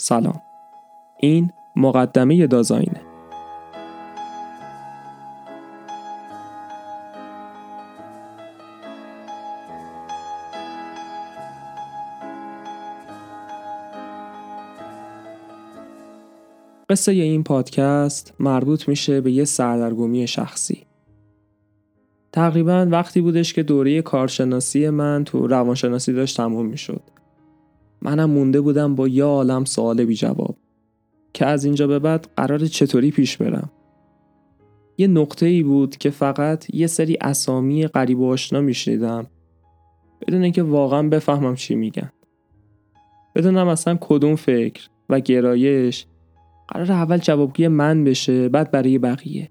سلام. این مقدمه دازاینه. قصه این پادکست مربوط میشه به یه سردرگمی شخصی. تقریبا وقتی بودش که دوره کارشناسی من تو روانشناسی داشت تموم می‌شد. منم مونده بودم با یه عالم سوال بی جواب. که از اینجا به بعد قرار چطوری پیش برم؟ یه نقطه ای بود که فقط یه سری اسامی قریب و آشنا میشنیدم. بدون اینکه واقعا بفهمم چی میگن. بدونم اصلا کدوم فکر و گرایش قرار اول جوابگوی من بشه بعد برای بقیه.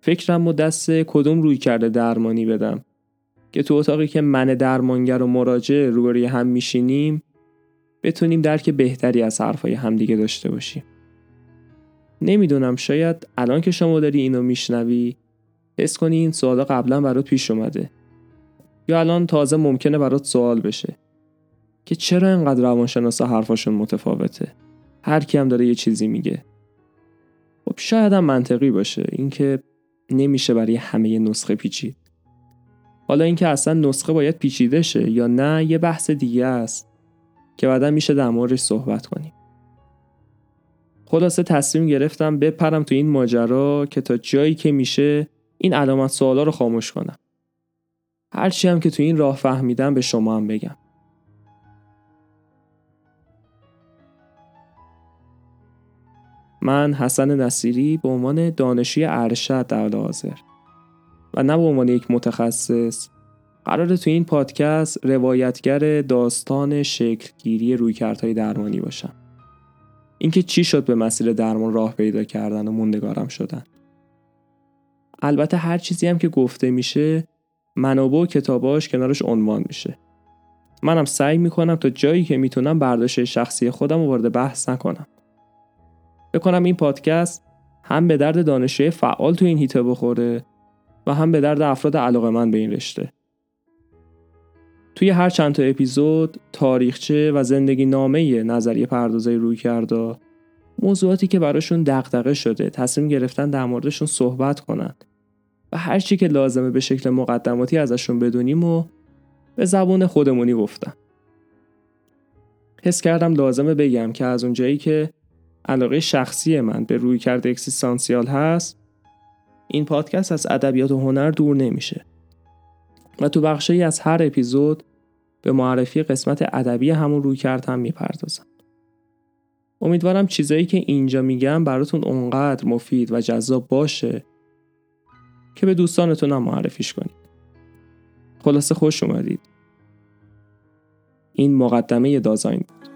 فکرم و دست کدوم روی کرده درمانی بدم. که تو اتاقی که من درمانگر و مراجع روبروی هم میشینیم بتونیم درک بهتری از حرفای همدیگه داشته باشیم. نمی‌دونم شاید الان که شما داری اینو میشنوی حس کنی این سوالا قبلا برات پیش اومده. یا الان تازه ممکنه برات سوال بشه که چرا اینقدر روانشناسا حرفاشون متفاوته؟ هر کی هم داره یه چیزی میگه. خب شاید هم منطقی باشه. اینکه نمیشه برای همه نسخه پیچید. حالا اینکه اصلا نسخه باید پیچیده شه یا نه یه بحث دیگه است که بعدا میشه در موردش صحبت کنیم. خلاصه تصمیم گرفتم بپرم تو این ماجرا که تا جایی که میشه این علامت سوالا رو خاموش کنم. هرچی هم که تو این راه فهمیدم به شما هم بگم. من حسن نصیری به عنوان دانشی ارشد در حاضر. و نه به عنوان یک متخصص. قراره تو این پادکست روایتگر داستان شکلگیری رویکردهای درمانی باشم. اینکه چی شد به مسیر درمان راه پیدا کردن و موندگارم شدن. البته هر چیزی هم که گفته میشه منابع و کتاباش کنارش عنوان میشه. منم سعی می‌کنم تا جایی که می‌تونم برداشت شخصی خودم رو وارد بحث نکنم. بکنم این پادکست هم به درد دانشجوی فعال تو این هیته بخوره. و هم به درد افراد علاقه من به این رشته. توی هر چند تا اپیزود تاریخچه و زندگی نامه نظریه پردازای روی کرده موضوعاتی که براشون دغدغه شده تصمیم گرفتن در موردشون صحبت کنن و هر چی که لازمه به شکل مقدماتی ازشون بدونیم و به زبون خودمونی گفتم حس کردم لازمه بگم که از اونجایی که علاقه شخصی من به روی کرده اکسیستانسیال هست این پادکست از ادبیات و هنر دور نمیشه. و تو بخشی از هر اپیزود به معرفی قسمت ادبی همون روی کرد هم می‌پردازم. امیدوارم چیزایی که اینجا میگم براتون اونقدر مفید و جذاب باشه که به دوستانتون هم معرفیش کنید. خلاصه خوش اومدید. این مقدمه دازاین بود.